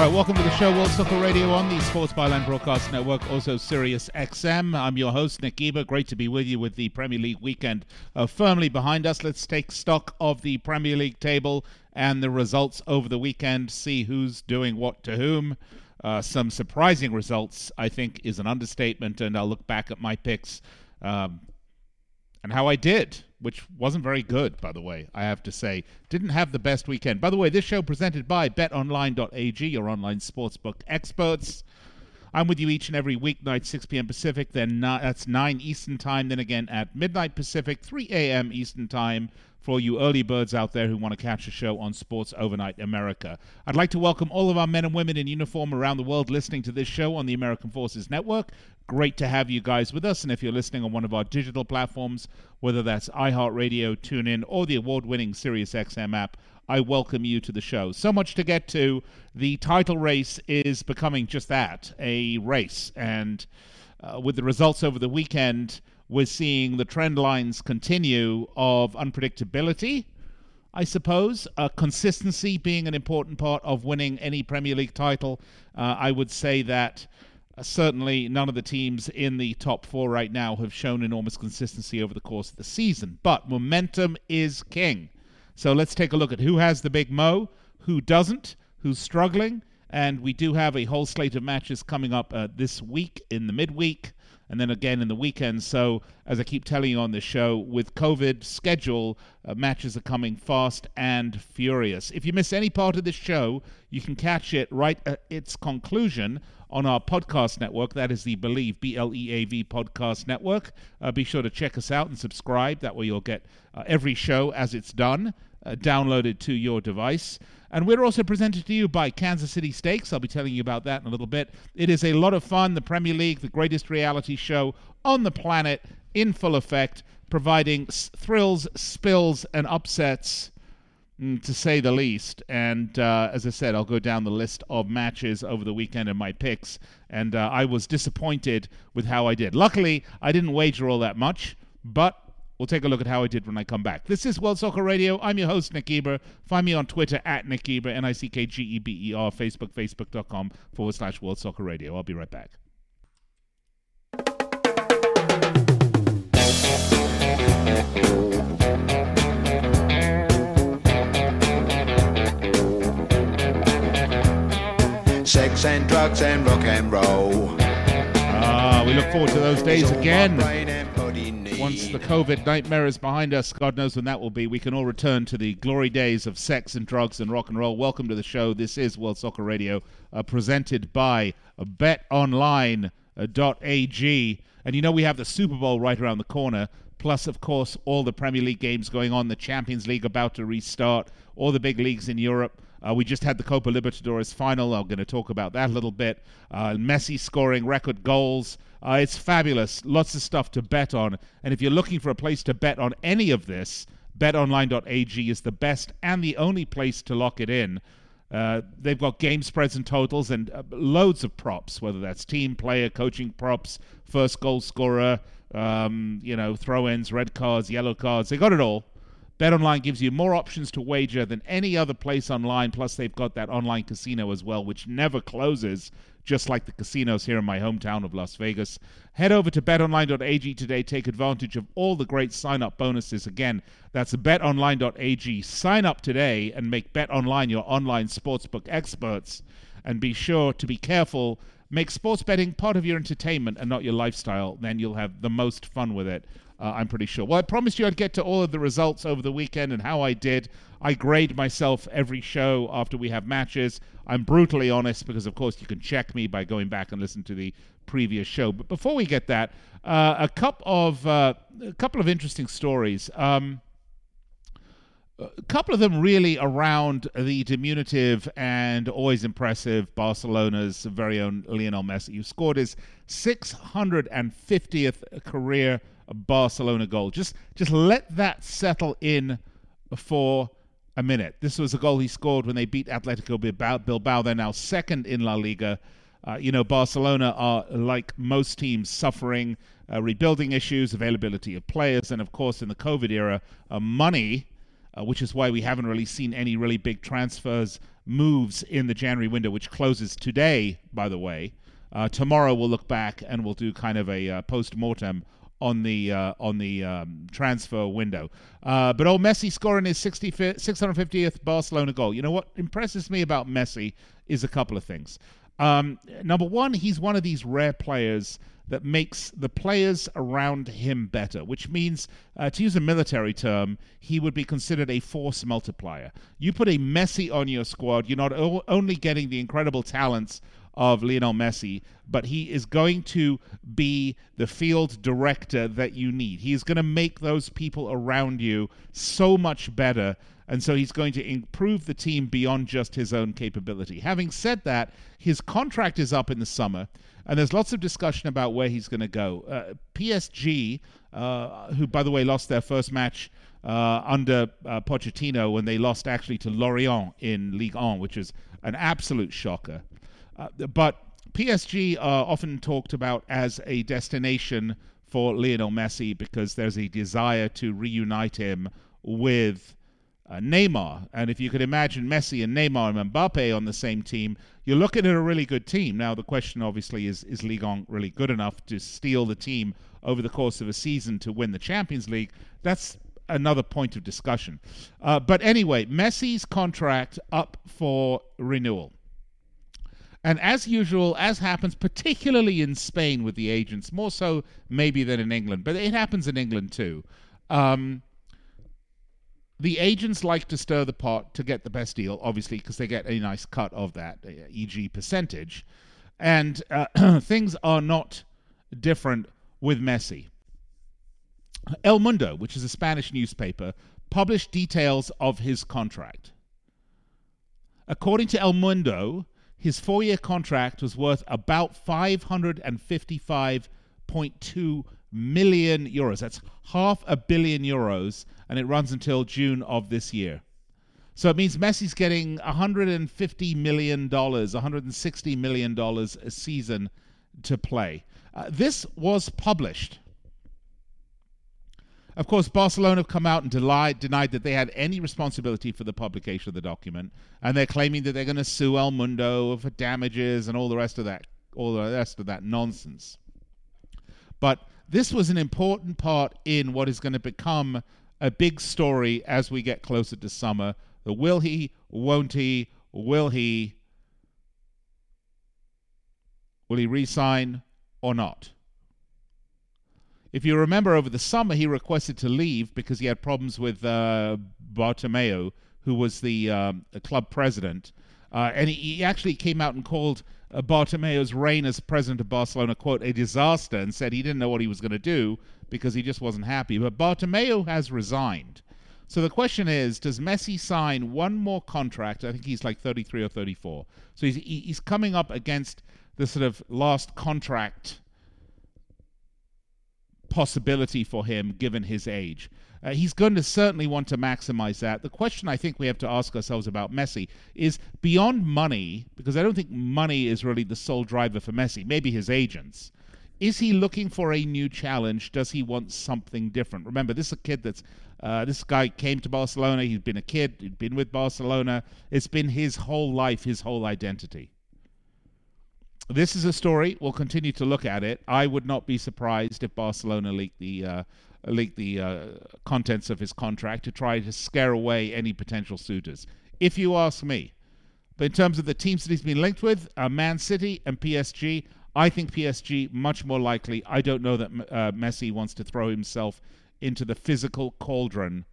Right, welcome to the show, World Soccer Radio on the Sports Byline Broadcast Network, also Sirius XM. I'm your host, Nick Geber. Great to be with you with the Premier League weekend uh, firmly behind us. Let's take stock of the Premier League table and the results over the weekend, see who's doing what to whom. Uh, some surprising results, I think, is an understatement, and I'll look back at my picks um, and how I did which wasn't very good, by the way, I have to say. Didn't have the best weekend. By the way, this show presented by betonline.ag, your online sportsbook experts. I'm with you each and every weeknight, 6 p.m. Pacific, then that's 9 Eastern Time, then again at midnight Pacific, 3 a.m. Eastern Time for all you early birds out there who want to catch a show on Sports Overnight America. I'd like to welcome all of our men and women in uniform around the world listening to this show on the American Forces Network. Great to have you guys with us. And if you're listening on one of our digital platforms, whether that's iHeartRadio, TuneIn, or the award winning SiriusXM app, I welcome you to the show. So much to get to. The title race is becoming just that a race. And uh, with the results over the weekend, we're seeing the trend lines continue of unpredictability, I suppose. Uh, consistency being an important part of winning any Premier League title. Uh, I would say that uh, certainly none of the teams in the top four right now have shown enormous consistency over the course of the season. But momentum is king. So let's take a look at who has the big mo, who doesn't, who's struggling. And we do have a whole slate of matches coming up uh, this week in the midweek and then again in the weekend. So, as I keep telling you on this show, with COVID schedule, uh, matches are coming fast and furious. If you miss any part of this show, you can catch it right at its conclusion on our podcast network. That is the Bleav, B L E A V podcast network. Uh, be sure to check us out and subscribe. That way, you'll get uh, every show as it's done uh, downloaded to your device. And we're also presented to you by Kansas City Steaks. I'll be telling you about that in a little bit. It is a lot of fun. The Premier League, the greatest reality show on the planet, in full effect, providing s- thrills, spills, and upsets, mm, to say the least. And uh, as I said, I'll go down the list of matches over the weekend and my picks. And uh, I was disappointed with how I did. Luckily, I didn't wager all that much, but We'll take a look at how I did when I come back. This is World Soccer Radio. I'm your host, Nick Geber. Find me on Twitter at Nick Geber, N I C K G E B E R, Facebook, facebook.com forward slash World Soccer Radio. I'll be right back. Sex and drugs and rock and roll. Ah, we look forward to those days again. Once the COVID nightmare is behind us, God knows when that will be, we can all return to the glory days of sex and drugs and rock and roll. Welcome to the show. This is World Soccer Radio, uh, presented by BetOnline.ag. And you know, we have the Super Bowl right around the corner. Plus, of course, all the Premier League games going on, the Champions League about to restart, all the big leagues in Europe. Uh, we just had the Copa Libertadores final. I'm going to talk about that a little bit. Uh, Messi scoring record goals. Uh, it's fabulous. Lots of stuff to bet on. And if you're looking for a place to bet on any of this, betonline.ag is the best and the only place to lock it in. Uh, they've got game spreads and totals and uh, loads of props, whether that's team player, coaching props, first goal scorer, um, you know, throw ins, red cards, yellow cards. They got it all. BetOnline gives you more options to wager than any other place online. Plus, they've got that online casino as well, which never closes just like the casinos here in my hometown of Las Vegas. Head over to betonline.ag today. Take advantage of all the great sign up bonuses. Again, that's betonline.ag. Sign up today and make BetOnline your online sportsbook experts. And be sure to be careful. Make sports betting part of your entertainment and not your lifestyle. Then you'll have the most fun with it. Uh, I'm pretty sure. Well, I promised you I'd get to all of the results over the weekend and how I did. I grade myself every show after we have matches. I'm brutally honest because, of course, you can check me by going back and listen to the previous show. But before we get that, uh, a couple of uh, a couple of interesting stories. Um, a couple of them really around the diminutive and always impressive Barcelona's very own Lionel Messi, who scored his 650th career Barcelona goal. Just just let that settle in for a minute. This was a goal he scored when they beat Atletico Bilbao. Bilbao. They're now second in La Liga. Uh, you know, Barcelona are, like most teams, suffering uh, rebuilding issues, availability of players, and of course, in the COVID era, uh, money uh, which is why we haven't really seen any really big transfers moves in the January window, which closes today, by the way. Uh, tomorrow we'll look back and we'll do kind of a uh, post mortem on the uh, on the um, transfer window. Uh, but old Messi scoring his 650th Barcelona goal. You know what impresses me about Messi is a couple of things. Um, number one, he's one of these rare players that makes the players around him better, which means, uh, to use a military term, he would be considered a force multiplier. You put a Messi on your squad, you're not o- only getting the incredible talents of Lionel Messi, but he is going to be the field director that you need. He is going to make those people around you so much better. And so he's going to improve the team beyond just his own capability. Having said that, his contract is up in the summer. And there's lots of discussion about where he's going to go. Uh, PSG, uh, who, by the way, lost their first match uh, under uh, Pochettino when they lost actually to Lorient in Ligue 1, which is an absolute shocker. Uh, but PSG are often talked about as a destination for Lionel Messi because there's a desire to reunite him with uh, Neymar. And if you could imagine Messi and Neymar and Mbappe on the same team, you're looking at a really good team. Now, the question obviously is is Ligue 1 really good enough to steal the team over the course of a season to win the Champions League? That's another point of discussion. Uh, but anyway, Messi's contract up for renewal. And as usual, as happens particularly in Spain with the agents, more so maybe than in England, but it happens in England too. Um, the agents like to stir the pot to get the best deal, obviously, because they get a nice cut of that, e.g., percentage. And uh, things are not different with Messi. El Mundo, which is a Spanish newspaper, published details of his contract. According to El Mundo, his four year contract was worth about 555.2 million euros. That's half a billion euros, and it runs until June of this year. So it means Messi's getting 150 million dollars, 160 million dollars a season to play. Uh, this was published. Of course, Barcelona have come out and denied, denied that they had any responsibility for the publication of the document, and they're claiming that they're going to sue El Mundo for damages and all the rest of that, all the rest of that nonsense. But this was an important part in what is going to become a big story as we get closer to summer. The will he, won't he, will he, will he resign or not? If you remember, over the summer he requested to leave because he had problems with uh, Bartomeu, who was the, um, club president, uh, and he, he actually came out and called uh, Bartomeu's reign as president of Barcelona, quote, a disaster, and said he didn't know what he was going to do because he just wasn't happy. But Bartomeu has resigned. So the question is, does Messi sign one more contract? I think he's like 33 or 34. So he's he's coming up against the sort of last contract possibility for him given his age. Uh, he's going to certainly want to maximize that. The question I think we have to ask ourselves about Messi is beyond money, because I don't think money is really the sole driver for Messi, maybe his agents. Is he looking for a new challenge? Does he want something different? Remember, this is a kid that's uh, this guy came to Barcelona. He's been a kid. He'd been with Barcelona. It's been his whole life, his whole identity. This is a story. We'll continue to look at it. I would not be surprised if Barcelona leaked the uh, leak the uh, contents of his contract to try to scare away any potential suitors, if you ask me. But in terms of the teams that he's been linked with, uh, Man City and PSG, I think PSG much more likely. I don't know that uh, Messi wants to throw himself into the physical cauldron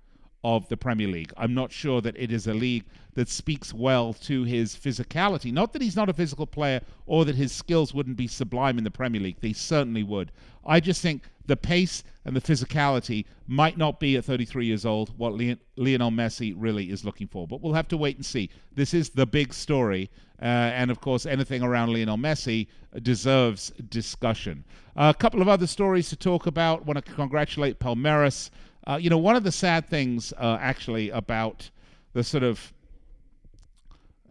of the Premier League. I'm not sure that it is a league that speaks well to his physicality. Not that he's not a physical player or that his skills wouldn't be sublime in the Premier League. They certainly would. I just think the pace and the physicality might not be at 33 years old what Lionel Messi really is looking for. But we'll have to wait and see. This is the big story. Uh, and of course, anything around Lionel Messi deserves discussion. Uh, a couple of other stories to talk about. Want to congratulate Palmeiras. Uh, you know, one of the sad things, uh, actually, about the sort of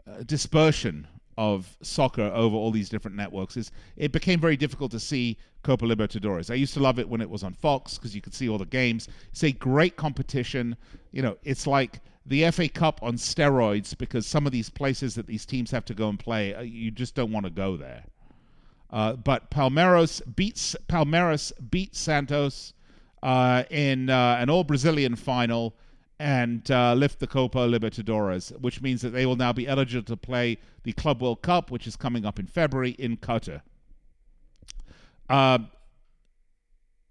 uh, dispersion of soccer over all these different networks is it became very difficult to see Copa Libertadores. I used to love it when it was on Fox because you could see all the games. It's a great competition. You know, it's like the FA Cup on steroids because some of these places that these teams have to go and play, uh, you just don't want to go there. Uh, but Palmeiras beats Palmeiras beat Santos uh, in uh, an all Brazilian final and uh, lift the Copa Libertadores, which means that they will now be eligible to play the Club World Cup, which is coming up in February in Qatar. Uh,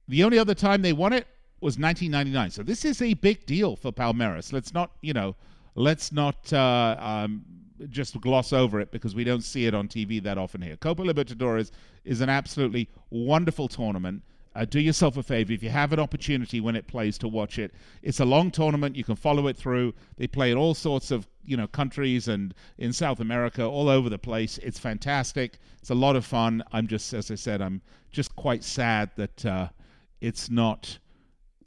the only other time they won it was 1999. So this is a big deal for Palmeiras. Let's not, you know, let's not uh, um, just gloss over it because we don't see it on TV that often here. Copa Libertadores is an absolutely wonderful tournament. Uh, do yourself a favor if you have an opportunity when it plays to watch it. It's a long tournament; you can follow it through. They play in all sorts of you know countries and in South America, all over the place. It's fantastic. It's a lot of fun. I'm just, as I said, I'm just quite sad that uh, it's not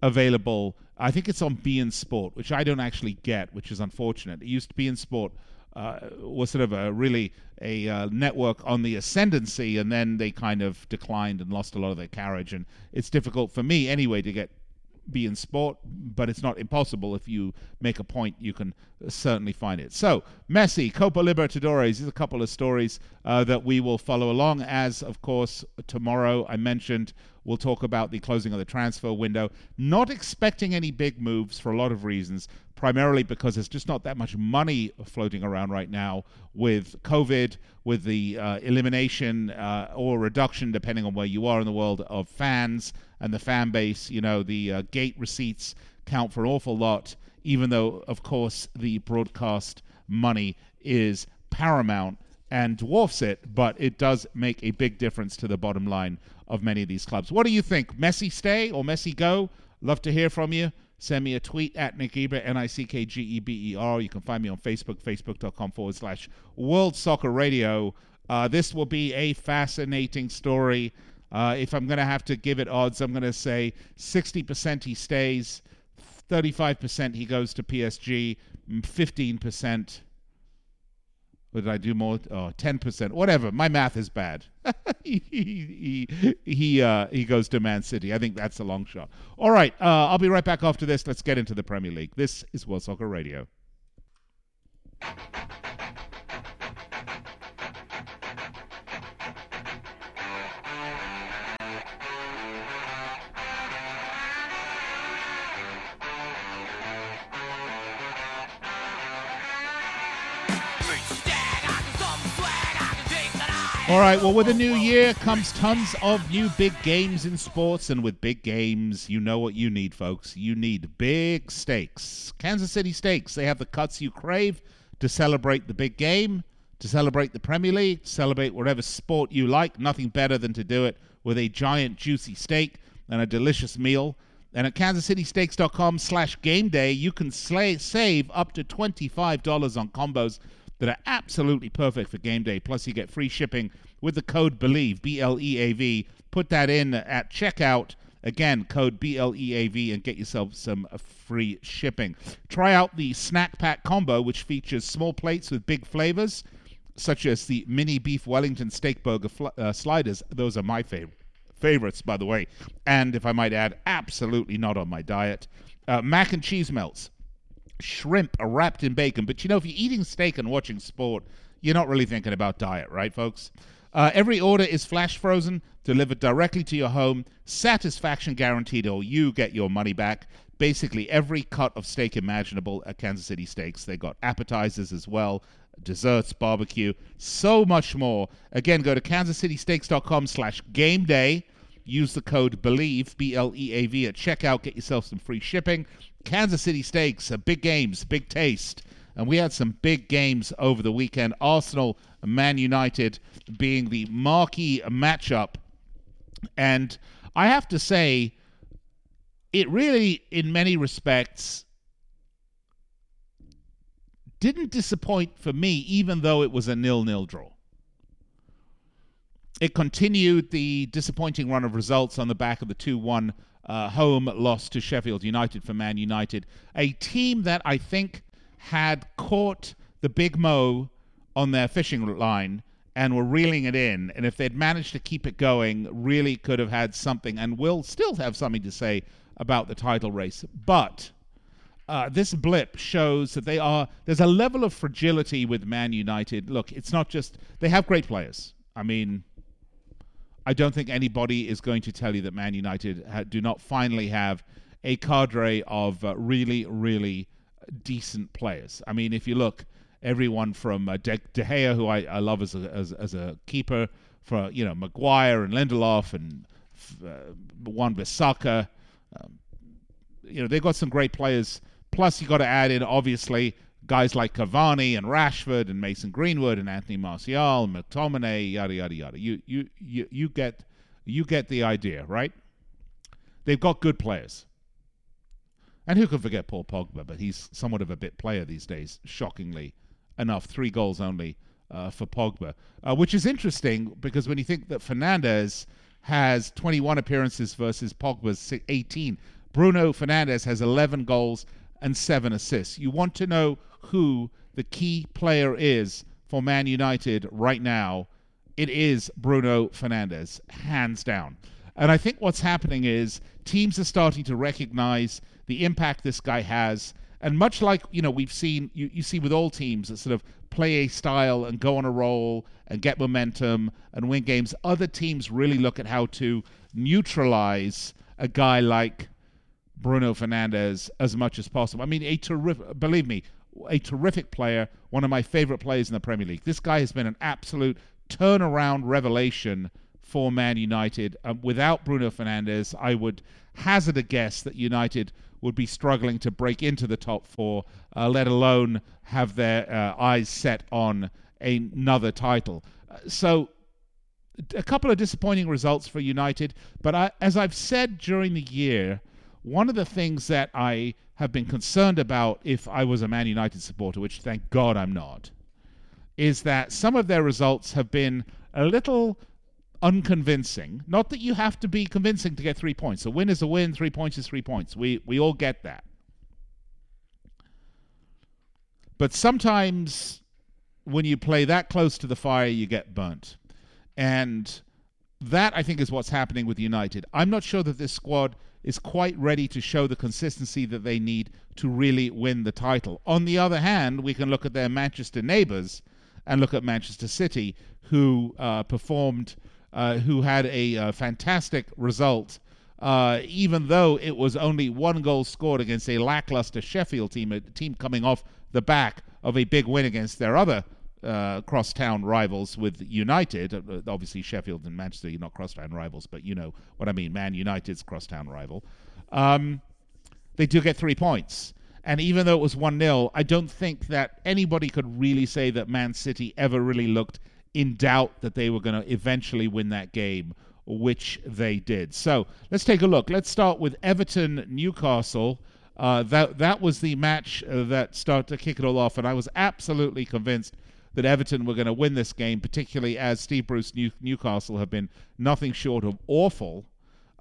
available. I think it's on beIN Sport, which I don't actually get, which is unfortunate. It used to be in sport uh, was sort of a really a uh, network on the ascendancy, and then they kind of declined and lost a lot of their carriage. And it's difficult for me anyway to get beIN Sport, but it's not impossible. If you make a point, you can certainly find it. So, Messi, Copa Libertadores, is a couple of stories uh, that we will follow along. As, of course, tomorrow I mentioned, we'll talk about the closing of the transfer window. Not expecting any big moves for a lot of reasons, primarily because there's just not that much money floating around right now with COVID, with the uh, elimination uh, or reduction, depending on where you are in the world, of fans and the fan base. You know, the uh, gate receipts count for an awful lot, even though, of course, the broadcast money is paramount and dwarfs it, but it does make a big difference to the bottom line of many of these clubs. What do you think? Messi stay or Messi go? Love to hear from you. Send me a tweet at Nick Geber, N I C K G E B E R. You can find me on Facebook, facebook.com forward slash World Soccer Radio. Uh, this will be a fascinating story. Uh, if I'm going to have to give it odds, I'm going to say 60% he stays, 35% he goes to PSG, 15% or did I do more? Oh, 10%. Whatever. My math is bad. he he, he, uh, he goes to Man City. I think that's a long shot. All right. Uh, I'll be right back after this. Let's get into the Premier League. This is World Soccer Radio. All right, well, with a new year comes tons of new big games in sports, and with big games, you know what you need, folks. You need big stakes. Kansas City Steaks, they have the cuts you crave to celebrate the big game, to celebrate the Premier League, celebrate whatever sport you like. Nothing better than to do it with a giant, juicy steak and a delicious meal. And at kansascitysteaks.com slash game day, you can slay, save up to $25 on combos that are absolutely perfect for game day. Plus, you get free shipping with the code BLEAV, B L E A V. Put that in at checkout. Again, code BLEAV and get yourself some free shipping. Try out the Snack Pack Combo, which features small plates with big flavors, such as the mini beef Wellington steak burger fl- uh, sliders. Those are my favorite favorites, by the way. And if I might add, absolutely not on my diet. Uh, mac and cheese melts shrimp wrapped in bacon. But you know, if you're eating steak and watching sport, you're not really thinking about diet, right, folks? Uh, every order is flash frozen, delivered directly to your home, satisfaction guaranteed, or you get your money back. Basically, every cut of steak imaginable at Kansas City Steaks. They got appetizers as well, desserts, barbecue, so much more. Again, go to kansascitysteaks.com slash game day. Use the code BLEAV, B L E A V, at checkout. Get yourself some free shipping. Kansas City Steaks, uh, big games, big taste. And we had some big games over the weekend. Arsenal, Man United being the marquee matchup. And I have to say, it really, in many respects, didn't disappoint for me, even though it was a nil-nil draw. It continued the disappointing run of results on the back of the 2 1 uh, home loss to Sheffield United for Man United, a team that I think had caught the Big Mo on their fishing line and were reeling it in. And if they'd managed to keep it going, really could have had something and will still have something to say about the title race. But uh, this blip shows that they are there's a level of fragility with Man United. Look, it's not just they have great players. I mean, I don't think anybody is going to tell you that Man United ha- do not finally have a cadre of uh, really, really decent players. I mean, if you look, everyone from uh, De-, De Gea, who I, I love as a, as, as a keeper, for you know Maguire and Lindelof and uh, Wan-Bissaka, um, you know they've got some great players Plus, you've got to add in obviously guys like Cavani and Rashford and Mason Greenwood and Anthony Martial, and McTominay, yada yada yada. You you you you get you get the idea, right? They've got good players. And who can forget Paul Pogba? But he's somewhat of a bit player these days, shockingly enough. Three goals only uh, for Pogba, uh, which is interesting because when you think that Fernandes has 21 appearances versus Pogba's 18, Bruno Fernandes has 11 goals and seven assists. You want to know who the key player is for Man United right now. It is Bruno Fernandes, hands down. And I think what's happening is teams are starting to recognize the impact this guy has. And much like, you know, we've seen, you, you see with all teams that sort of play a style and go on a roll and get momentum and win games, other teams really look at how to neutralize a guy like Bruno Fernandes as much as possible. I mean, a terrific, believe me, a terrific player, one of my favorite players in the Premier League. This guy has been an absolute turnaround revelation for Man United. Um, without Bruno Fernandes, I would hazard a guess that United would be struggling to break into the top four, uh, let alone have their uh, eyes set on another title. Uh, so, a couple of disappointing results for United, but I, as I've said during the year, one of the things that I have been concerned about if I was a Man United supporter, which thank God I'm not, is that some of their results have been a little unconvincing. Not that you have to be convincing to get three points. A win is a win, three points is three points. We we all get that. But sometimes when you play that close to the fire, you get burnt. And that I think is what's happening with United. I'm not sure that this squad is quite ready to show the consistency that they need to really win the title. On the other hand, we can look at their Manchester neighbours and look at Manchester City, who uh, performed, uh, who had a uh, fantastic result. Uh, even though it was only one goal scored against a lackluster Sheffield team, a team coming off the back of a big win against their other uh, crosstown rivals with United. Uh, obviously, Sheffield and Manchester are not crosstown rivals, but you know what I mean. Man United's crosstown rival. Um, they do get three points. And even though it was 1 0, I don't think that anybody could really say that Man City ever really looked in doubt that they were going to eventually win that game, which they did. So let's take a look. Let's start with Everton Newcastle. Uh, that that was the match uh, that started to kick it all off, and I was absolutely convinced that Everton were going to win this game, particularly as Steve Bruce New- Newcastle have been nothing short of awful.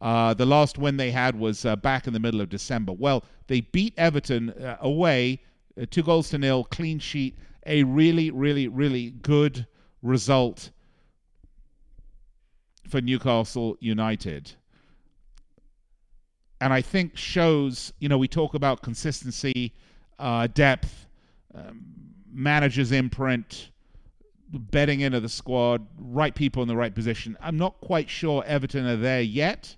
Uh, the last win they had was uh, back in the middle of December. Well, they beat Everton uh, away, uh, two goals to nil, clean sheet, a really, really, really good result for Newcastle United. And I think shows, you know, we talk about consistency, uh, depth, um, manager's imprint, betting into the squad, right people in the right position. I'm not quite sure Everton are there yet.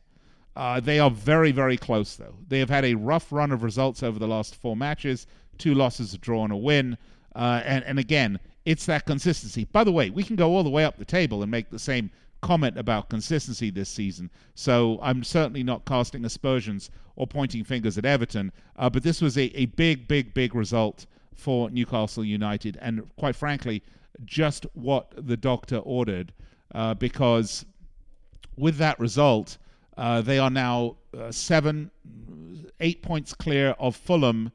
Uh, they are very, very close, though. They have had a rough run of results over the last four matches two losses, a draw, and a win. Uh, and, and again, it's that consistency. By the way, we can go all the way up the table and make the same comment about consistency this season. So I'm certainly not casting aspersions or pointing fingers at Everton. Uh, but this was a, a big, big, big result for Newcastle United, and quite frankly, just what the doctor ordered, uh, because with that result, Uh, they are now uh, seven, eight points clear of Fulham,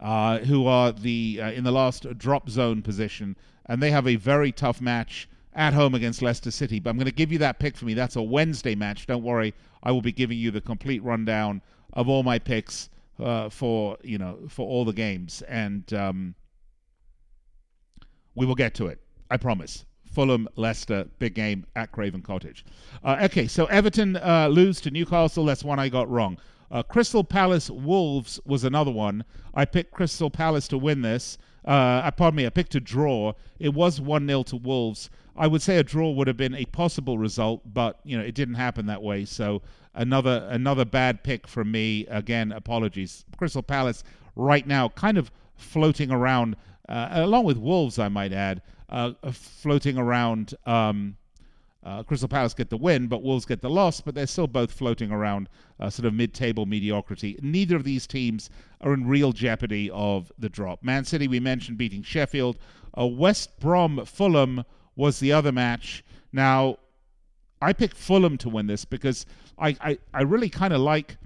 uh, who are the uh, in the last drop zone position, and they have a very tough match at home against Leicester City. But I'm going to give you that pick for me. That's a Wednesday match. Don't worry, I will be giving you the complete rundown of all my picks uh, for you know for all the games, and um, we will get to it. I promise. Fulham, Leicester, big game at Craven Cottage. Uh, okay, so Everton uh, lose to Newcastle. That's one I got wrong. Uh, Crystal Palace Wolves was another one. I picked Crystal Palace to win this. Uh, pardon me, I picked a draw. It was 1 0 to Wolves. I would say a draw would have been a possible result, but you know it didn't happen that way. So another another bad pick from me. Again, apologies. Crystal Palace right now kind of floating around, uh, along with Wolves, I might add, uh, floating around. Um, uh, Crystal Palace get the win, but Wolves get the loss, but they're still both floating around uh, sort of mid table mediocrity. Neither of these teams are in real jeopardy of the drop. Man City, we mentioned, beating Sheffield. Uh, West Brom Fulham was the other match. Now, I picked Fulham to win this because I, I, I really kind of like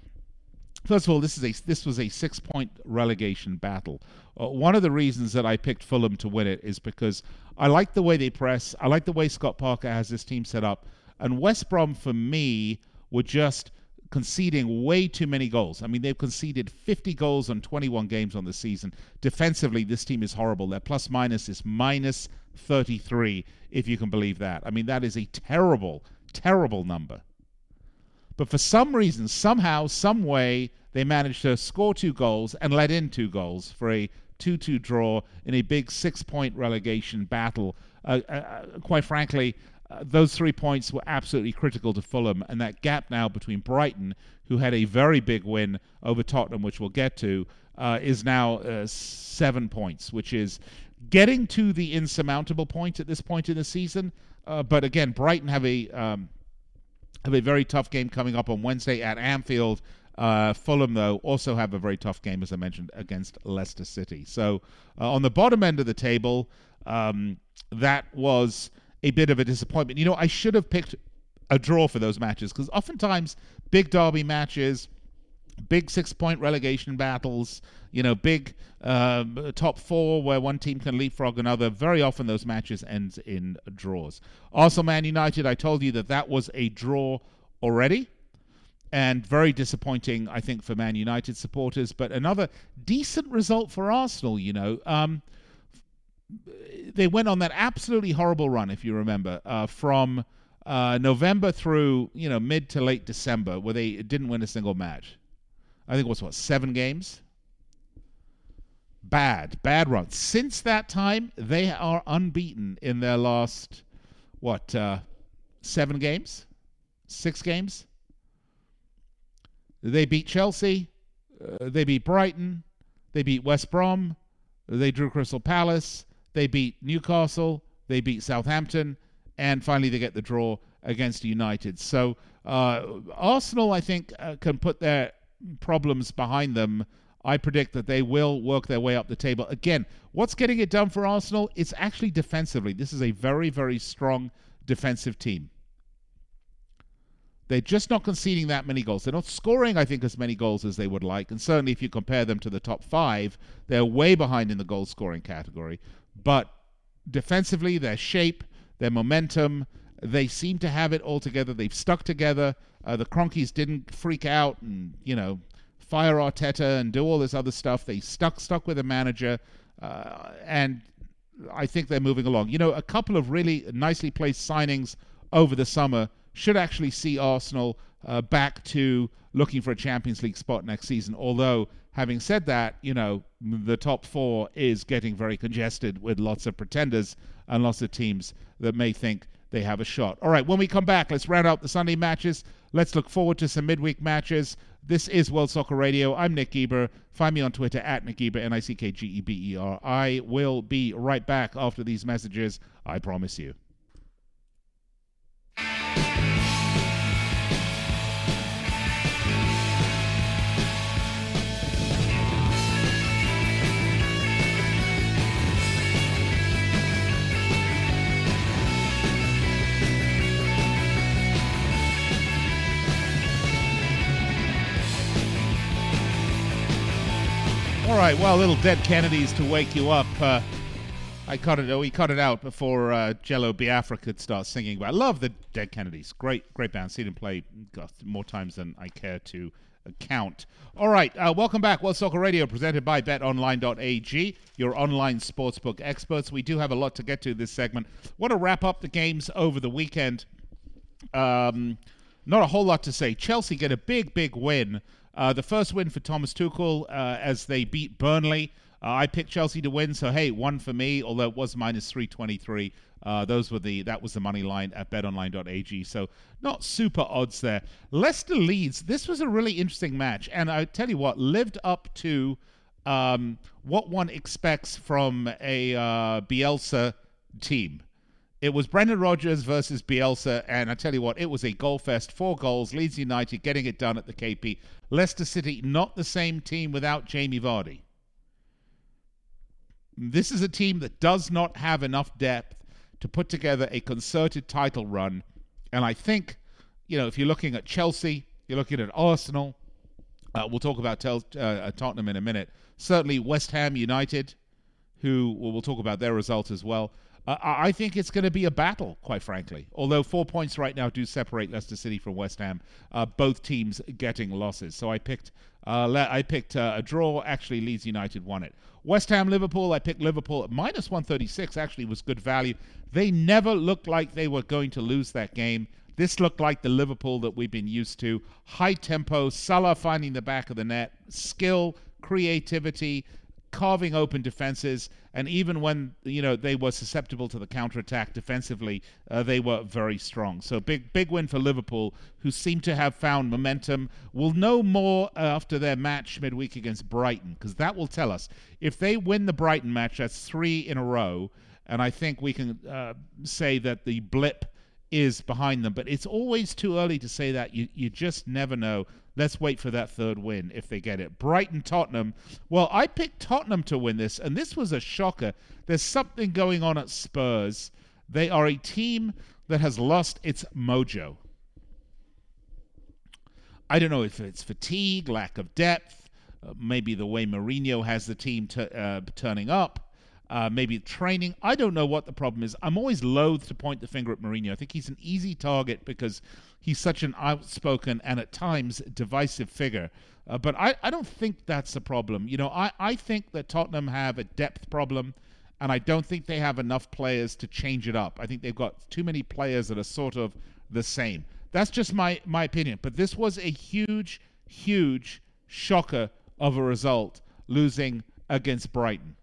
First of all, this is a this was a six point relegation battle. Uh, one of the reasons that I picked Fulham to win it is because I like the way they press. I like the way Scott Parker has this team set up. And West Brom, for me, were just conceding way too many goals. I mean, they've conceded 50 goals on 21 games on the season. Defensively, this team is horrible. Their plus minus is minus 33, if you can believe that. I mean, that is a terrible, terrible number. But for some reason, somehow, some way, they managed to score two goals and let in two goals for a 2 2 draw in a big six point relegation battle. Uh, uh, uh, quite frankly, uh, those three points were absolutely critical to Fulham, and that gap now between Brighton, who had a very big win over Tottenham, which we'll get to, uh, is now uh, seven points, which is getting to the insurmountable point at this point in the season. but again, Brighton have a um, have a very tough game coming up on Wednesday at Anfield. Uh, Fulham, though, also have a very tough game, as I mentioned, against Leicester City. So, uh, on the bottom end of the table, um, that was a bit of a disappointment. You know, I should have picked a draw for those matches because oftentimes big derby matches big six point relegation battles, you know, big uh, top four where one team can leapfrog another. Very often those matches ends in draws. Also, Man United, I told you that that was a draw already. And very disappointing, I think, for Man United supporters. But another decent result for Arsenal, you know. Um, they went on that absolutely horrible run, if you remember, uh, from uh, November through, you know, mid to late December, where they didn't win a single match. I think it was what seven games. Bad, bad run. Since that time, they are unbeaten in their last what uh, seven games, six games. They beat Chelsea, uh, they beat Brighton, they beat West Brom, they drew Crystal Palace, they beat Newcastle, they beat Southampton, and finally they get the draw against United. So uh, Arsenal, I think, uh, can put their problems behind them, I predict that they will work their way up the table. Again, what's getting it done for Arsenal? It's actually defensively. This is a very, very strong defensive team. They're just not conceding that many goals. They're not scoring, I think, as many goals as they would like. And certainly, if you compare them to the top five, they're way behind in the goal scoring category. But defensively, their shape, their momentum, they seem to have it all together. They've stuck together. Uh, the Kroenkes didn't freak out and you know fire Arteta and do all this other stuff. They stuck stuck with a manager, uh, and I think they're moving along. You know, a couple of really nicely placed signings over the summer should actually see Arsenal uh, back to looking for a Champions League spot next season. Although, having said that, you know, the top four is getting very congested with lots of pretenders and lots of teams that may think they have a shot. All right, when we come back, let's round out the Sunday matches. Let's look forward to some midweek matches. This is World Soccer Radio. I'm Nick Geber. Find me on Twitter at Nick Geber, N I C K G E B E R. I will be right back after these messages. I promise you. Right, well, little dead Kennedys to wake you up. Uh, I cut it. We cut it out before uh, Jello Biafra could start singing. But I love the Dead Kennedys. Great, great band. Seen them play more times than I care to count. All right, uh, welcome back. World Soccer Radio, presented by BetOnline.ag, your online sportsbook experts. We do have a lot to get to this segment. Want to wrap up the games over the weekend. Um, not a whole lot to say. Chelsea get a big, big win. Uh, the first win for Thomas Tuchel uh, as they beat Burnley. Uh, I picked Chelsea to win, so hey, one for me. Although it was minus three twenty three. Uh, those were the that was the money line at BetOnline.ag. So not super odds there. Leicester Leeds. This was a really interesting match, and I tell you what, lived up to um, what one expects from a uh, Bielsa team. It was Brendan Rodgers versus Bielsa, and I tell you what, it was a goal fest. Four goals, Leeds United getting it done at the KP. Leicester City, not the same team without Jamie Vardy. This is a team that does not have enough depth to put together a concerted title run. And I think, you know, if you're looking at Chelsea, you're looking at Arsenal, uh, we'll talk about Tel- uh, Tottenham in a minute. Certainly West Ham United, who well, we'll talk about their result as well. Uh, I think it's going to be a battle, quite frankly. Although four points right now do separate Leicester City from West Ham, uh, both teams getting losses. So I picked, uh, I picked uh, a draw. Actually, Leeds United won it. West Ham Liverpool. I picked Liverpool at minus 136. Actually, was good value. They never looked like they were going to lose that game. This looked like the Liverpool that we've been used to. High tempo, Salah finding the back of the net, skill, creativity, carving open defenses, and even when you know they were susceptible to the counterattack defensively, uh, they were very strong. So big, big win for Liverpool, who seem to have found momentum. We'll know more after their match midweek against Brighton, because that will tell us if they win the Brighton match. That's three in a row, and I think we can uh, say that the blip is behind them. But it's always too early to say that. You you just never know. Let's wait for that third win if they get it. Brighton Tottenham. Well, I picked Tottenham to win this, and this was a shocker. There's something going on at Spurs. They are a team that has lost its mojo. I don't know if it's fatigue, lack of depth, uh, maybe the way Mourinho has the team t- uh, turning up uh, maybe training. I don't know what the problem is. I'm always loath to point the finger at Mourinho. I think he's an easy target because he's such an outspoken and at times divisive figure. Uh, but I, I don't think that's the problem. You know, I, I think that Tottenham have a depth problem, and I don't think they have enough players to change it up. I think they've got too many players that are sort of the same. That's just my, my opinion. But this was a huge, huge shocker of a result, losing against Brighton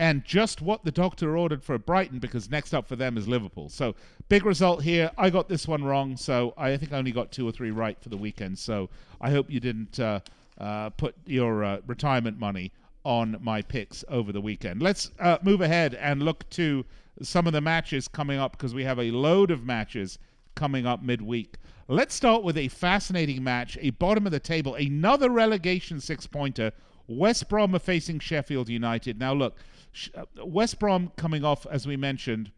and just what the doctor ordered for Brighton because next up for them is Liverpool. So big result here. I got this one wrong, so I think I only got two or three right for the weekend. So I hope you didn't uh, uh, put your uh, retirement money on my picks over the weekend. Let's uh, move ahead and look to some of the matches coming up because we have a load of matches coming up midweek. Let's start with a fascinating match, a bottom of the table, another relegation six pointer. West Brom are facing Sheffield United. Now, look, West Brom coming off, as we mentioned,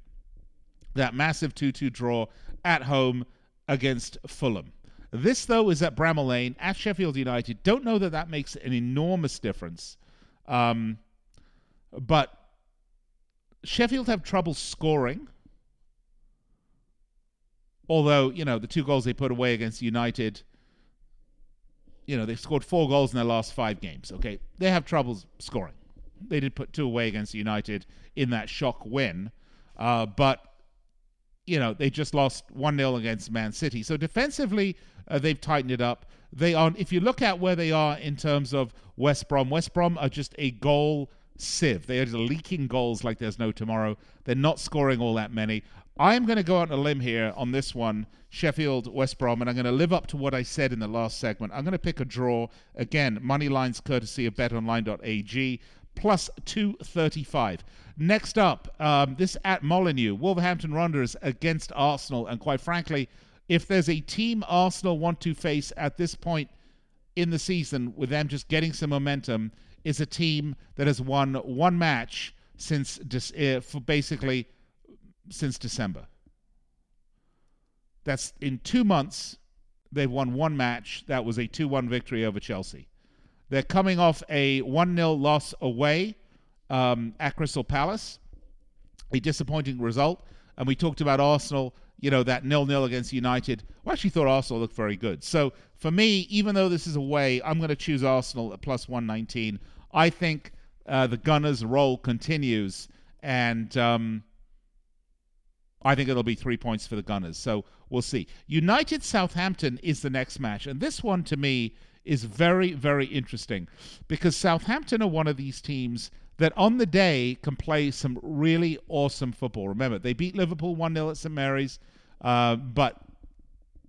that massive 2 2 draw at home against Fulham. This, though, is at Bramall Lane at Sheffield United. Don't know that that makes an enormous difference. Um, but Sheffield have trouble scoring. Although, you know, the two goals they put away against United, you know, they've scored four goals in their last five games. Okay. They have troubles scoring. They did put two away against United in that shock win, uh, but you know they just lost one 0 against Man City. So defensively, uh, they've tightened it up. They are. If you look at where they are in terms of West Brom, West Brom are just a goal sieve. They are leaking goals like there's no tomorrow. They're not scoring all that many. I am going to go out on a limb here on this one, Sheffield West Brom, and I'm going to live up to what I said in the last segment. I'm going to pick a draw. Again, money lines courtesy of betonline.ag plus 235. Next up, um, this at Molineux, Wolverhampton Wanderers against Arsenal. And quite frankly, if there's a team Arsenal want to face at this point in the season, with them just getting some momentum, is a team that has won one match since uh, for basically since December. That's in two months. They've won one match. That was a 2 1 victory over Chelsea. They're coming off a 1 0 loss away um, at Crystal Palace, a disappointing result. And we talked about Arsenal, you know, that nil nil against United. I actually thought Arsenal looked very good. So for me, even though this is away, I'm going to choose Arsenal at plus 119. I think uh, the Gunners' roll continues, and um, I think it'll be three points for the Gunners. So we'll see. United Southampton is the next match, and this one to me is very, very interesting because Southampton are one of these teams that on the day can play some really awesome football. Remember, they beat Liverpool 1 0 at St. Mary's, uh, but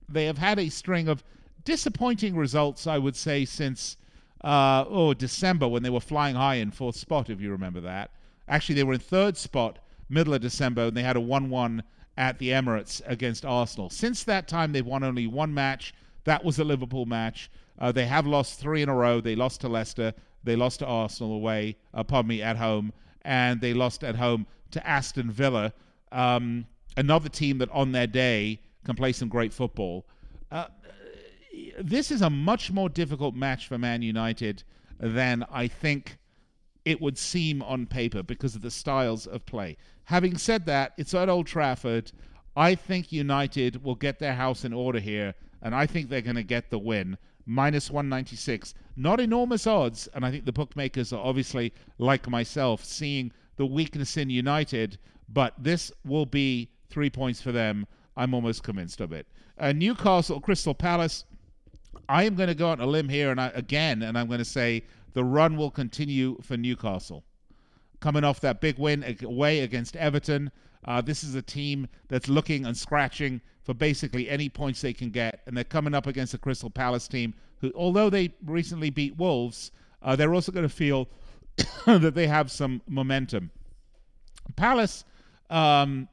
they have had a string of disappointing results, I would say, since uh, oh December when they were flying high in fourth spot, if you remember that. Actually, they were in third spot middle of December, and they had a 1 1 at the Emirates against Arsenal. Since that time, they've won only one match. That was a Liverpool match. Uh, they have lost three in a row. They lost to Leicester. They lost to Arsenal away, uh, pardon me, at home. And they lost at home to Aston Villa, um, another team that on their day can play some great football. Uh, this is a much more difficult match for Man United than I think it would seem on paper because of the styles of play. Having said that, it's at Old Trafford. I think United will get their house in order here, and I think they're going to get the win. Minus 196. Not enormous odds, and I think the bookmakers are obviously, like myself, seeing the weakness in United, but this will be three points for them. I'm almost convinced of it. Uh, Newcastle, Crystal Palace. I am going to go on a limb here, and I, again, and I'm going to say the run will continue for Newcastle. Coming off that big win away against Everton, uh, this is a team that's looking and scratching for basically any points they can get, and they're coming up against the Crystal Palace team who, although they recently beat Wolves, uh, they're also going to feel that they have some momentum. Palace, um,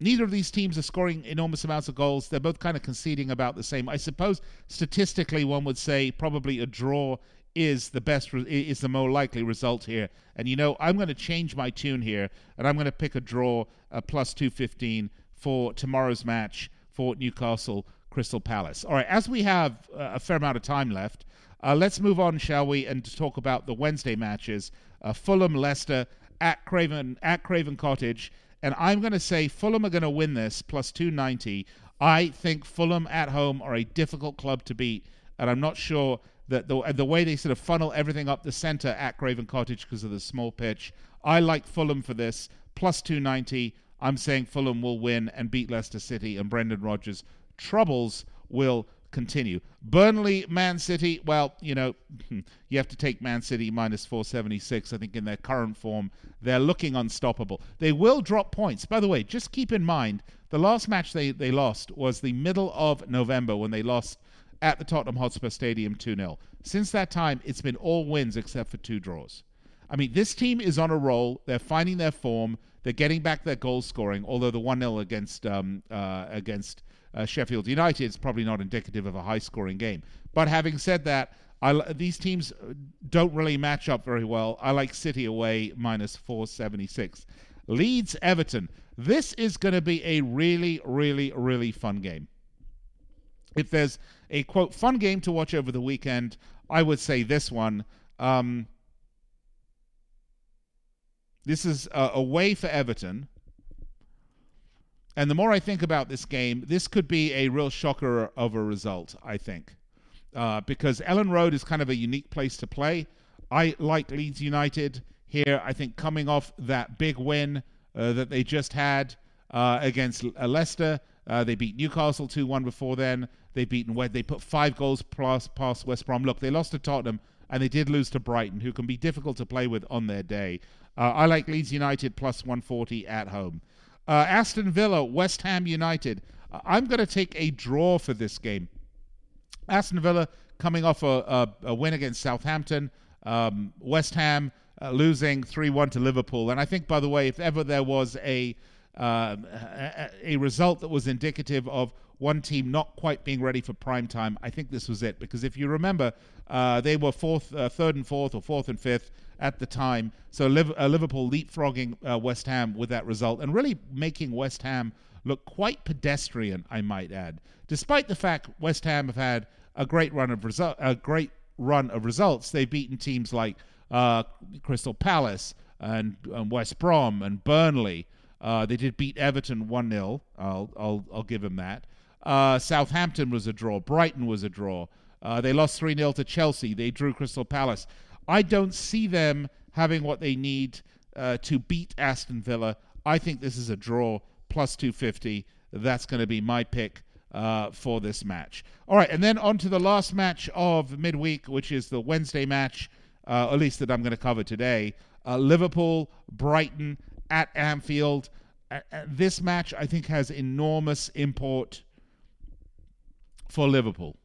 neither of these teams are scoring enormous amounts of goals. They're both kind of conceding about the same. I suppose statistically, one would say probably a draw is the best is the more likely result here. And you know, I'm going to change my tune here, and I'm going to pick a draw, a plus two fifteen for tomorrow's match for Newcastle Crystal Palace. All right, as we have uh, a fair amount of time left, uh, let's move on, shall we, and talk about the Wednesday matches: uh, Fulham, Leicester at Craven at Craven Cottage, and I'm going to say Fulham are going to win this plus two ninety. I think Fulham at home are a difficult club to beat, and I'm not sure that the, the way they sort of funnel everything up the center at Craven Cottage because of the small pitch. I like Fulham for this, plus 290. I'm saying Fulham will win and beat Leicester City, and Brendan Rodgers' troubles will continue. Burnley, Man City, well, you know, you have to take Man City minus 476. I think in their current form, they're looking unstoppable. They will drop points. By the way, just keep in mind the last match they, they lost was the middle of November when they lost at the Tottenham Hotspur Stadium 2 0. Since that time, it's been all wins except for two draws. I mean, this team is on a roll. They're finding their form. They're getting back their goal scoring. Although the one 0 against um, uh, against uh, Sheffield United is probably not indicative of a high scoring game. But having said that, I, these teams don't really match up very well. I like City away minus 476. Leeds Everton. This is going to be a really, really, really fun game. If there's a quote fun game to watch over the weekend, I would say this one. Um, this is a, a way for Everton. And the more I think about this game, this could be a real shocker of a result, I think. Uh, because Elland Road is kind of a unique place to play. I like Leeds United here. I think coming off that big win uh, that they just had uh, against Leicester, uh, they beat Newcastle 2 1 before then. They beaten. They put five goals plus past West Brom. Look, they lost to Tottenham and they did lose to Brighton, who can be difficult to play with on their day. Uh, I like Leeds United plus 140 at home. Uh, Aston Villa, West Ham United. Uh, I'm going to take a draw for this game. Aston Villa coming off a, a, a win against Southampton. Um, West Ham uh, losing 3 1 to Liverpool. And I think, by the way, if ever there was a um, a, a, result that was indicative of one team not quite being ready for prime time. I think this was it because if you remember, uh, they were fourth, uh, third and fourth, or fourth and fifth at the time. So uh, Liverpool leapfrogging uh, West Ham with that result and really making West Ham look quite pedestrian, I might add. Despite the fact West Ham have had a great run of result, a great run of results. They've beaten teams like uh, Crystal Palace and, and, West Brom and Burnley. Uh, they did beat Everton 1 0. I'll, I'll, I'll give them that. Uh, Southampton was a draw. Brighton was a draw. Uh, they lost 3 0 to Chelsea. They drew Crystal Palace. I don't see them having what they need uh, to beat Aston Villa. I think this is a draw plus 250. That's going to be my pick uh, for this match. All right, and then on to the last match of midweek, which is the Wednesday match, uh, at least that I'm going to cover today. Uh, Liverpool, Brighton at Anfield. this match, I think, has enormous import for Liverpool.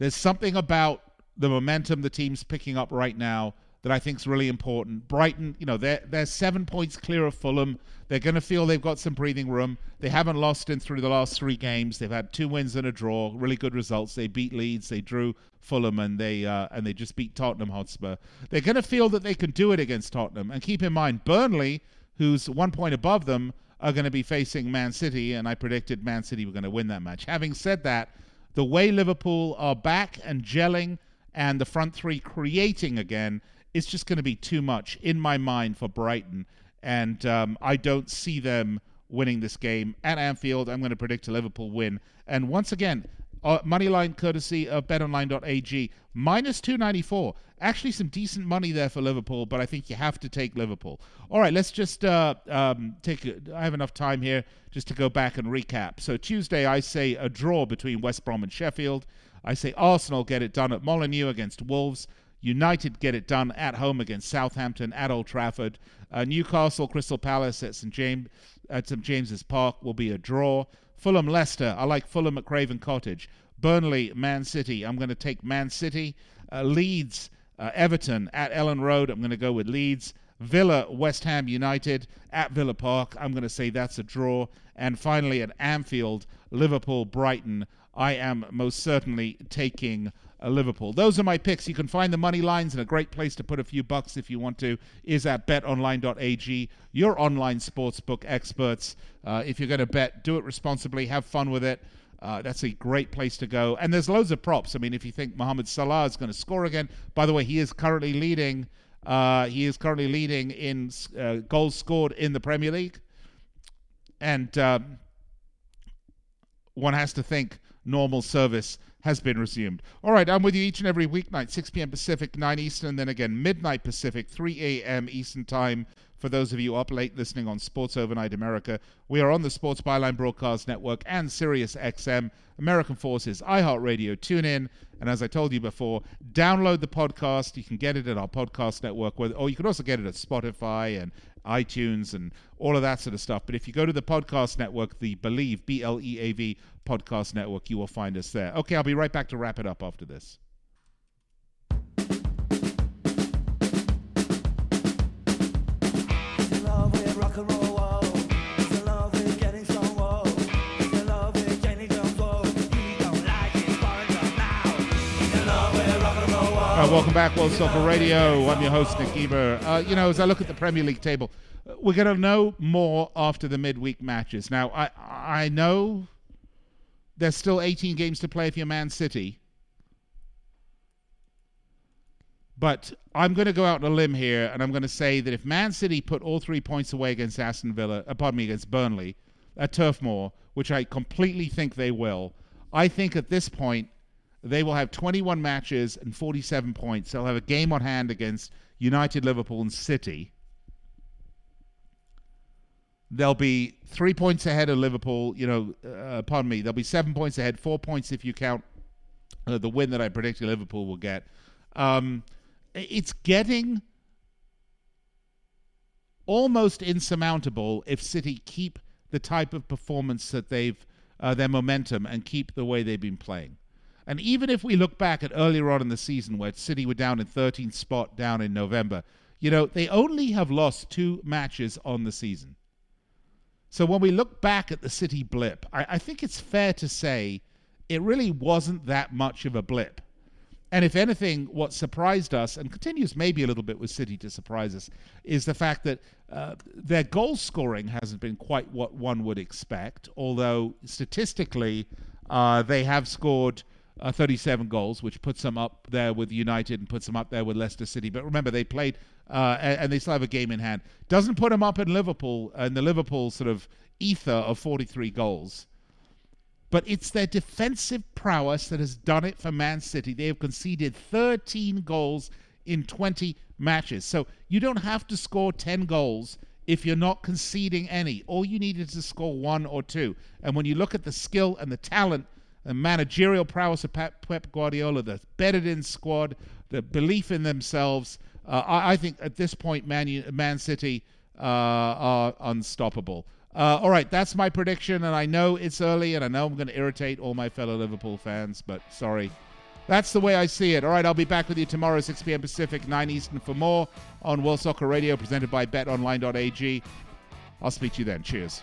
There's something about the momentum the team's picking up right now that I think is really important. Brighton, you know, they're they're seven points clear of Fulham. They're going to feel they've got some breathing room. They haven't lost in through the last three games. They've had two wins and a draw, really good results. They beat Leeds, they drew Fulham, and they uh, and they just beat Tottenham Hotspur. They're going to feel that they can do it against Tottenham. And keep in mind, Burnley, who's one point above them, are going to be facing Man City, and I predicted Man City were going to win that match. Having said that, the way Liverpool are back and gelling and the front three creating again it's just going to be too much in my mind for Brighton, and um, I don't see them winning this game at Anfield. I'm going to predict a Liverpool win, and once again, uh, money line courtesy of betonline.ag minus 294 actually some decent money there for liverpool but i think you have to take liverpool. All right let's just uh, um, take a, i have enough time here just to go back and recap. So tuesday i say a draw between west brom and sheffield. I say arsenal get it done at molineux against wolves. United get it done at home against Southampton at Old Trafford. Uh, Newcastle Crystal Palace at St James at St James's Park will be a draw. Fulham Leicester. I like Fulham at Craven Cottage. Burnley Man City. I'm going to take Man City. Uh, Leeds uh, Everton at Elland Road. I'm going to go with Leeds. Villa West Ham United at Villa Park. I'm going to say that's a draw. And finally at Anfield Liverpool Brighton. I am most certainly taking Liverpool. Those are my picks. You can find the money lines and a great place to put a few bucks if you want to is at betonline.ag. Your online sportsbook experts. Uh, if you're going to bet, do it responsibly. Have fun with it. Uh, that's a great place to go. And there's loads of props. I mean, if you think Mohamed Salah is going to score again, by the way, he is currently leading. Uh, he is currently leading in uh, goals scored in the Premier League, and um, one has to think normal service has been resumed. All right, I'm with you each and every weeknight, 6 p.m. Pacific, 9 Eastern, and then again midnight Pacific, 3 a.m. Eastern Time. For those of you up late listening on Sports Overnight America, we are on the Sports Byline Broadcast Network and Sirius XM, American Forces, iHeartRadio, tune in, and as I told you before, download the podcast. You can get it at our podcast network, or you can also get it at Spotify and iTunes and all of that sort of stuff. But if you go to the podcast network, the Bleav, B L E A V podcast network, you will find us there. Okay, I'll be right back to wrap it up after this. Uh, welcome back, World Soccer Radio. I'm your host, Nick Geber. Uh, you know, as I look at the Premier League table, uh, we're going to know more after the midweek matches. Now, I I know there's still 18 games to play if you're Man City, but I'm going to go out on a limb here, and I'm going to say that if Man City put all three points away against Aston Villa, uh, pardon me, against Burnley at Turf Moor, which I completely think they will, I think at this point they will have 21 matches and 47 points. They'll have a game on hand against United, Liverpool, and City. They'll be three points ahead of Liverpool. You know, uh, pardon me. They'll be seven points ahead, four points if you count uh, the win that I predicted Liverpool will get. Um, it's getting almost insurmountable if City keep the type of performance that they've, uh, their momentum, and keep the way they've been playing. And even if we look back at earlier on in the season where City were down in 13th spot down in November, you know, they only have lost two matches on the season. So when we look back at the City blip, I, I think it's fair to say it really wasn't that much of a blip. And if anything, what surprised us, and continues maybe a little bit with City to surprise us, is the fact that uh, their goal scoring hasn't been quite what one would expect, although statistically, Uh, they have scored uh, 37 goals, which puts them up there with United and puts them up there with Leicester City. But remember, they played uh, and, and, they still have a game in hand. Doesn't put them up in Liverpool and the Liverpool sort of ether of 43 goals. But it's their defensive prowess that has done it for Man City. They have conceded 13 goals in 20 matches. So you don't have to score 10 goals if you're not conceding any. All you need is to score one or two. And when you look at the skill and the talent and managerial prowess of Pep Guardiola, the bedded in squad, the belief in themselves. Uh, I, I, think at this point, Man, Man City uh, are unstoppable. Uh, all right, that's my prediction, and I know it's early, and I know I'm going to irritate all my fellow Liverpool fans, but sorry. That's the way I see it. All right, I'll be back with you tomorrow, 6 p.m. Pacific, 9 Eastern, for more on World Soccer Radio, presented by BetOnline.ag. I'll speak to you then. Cheers.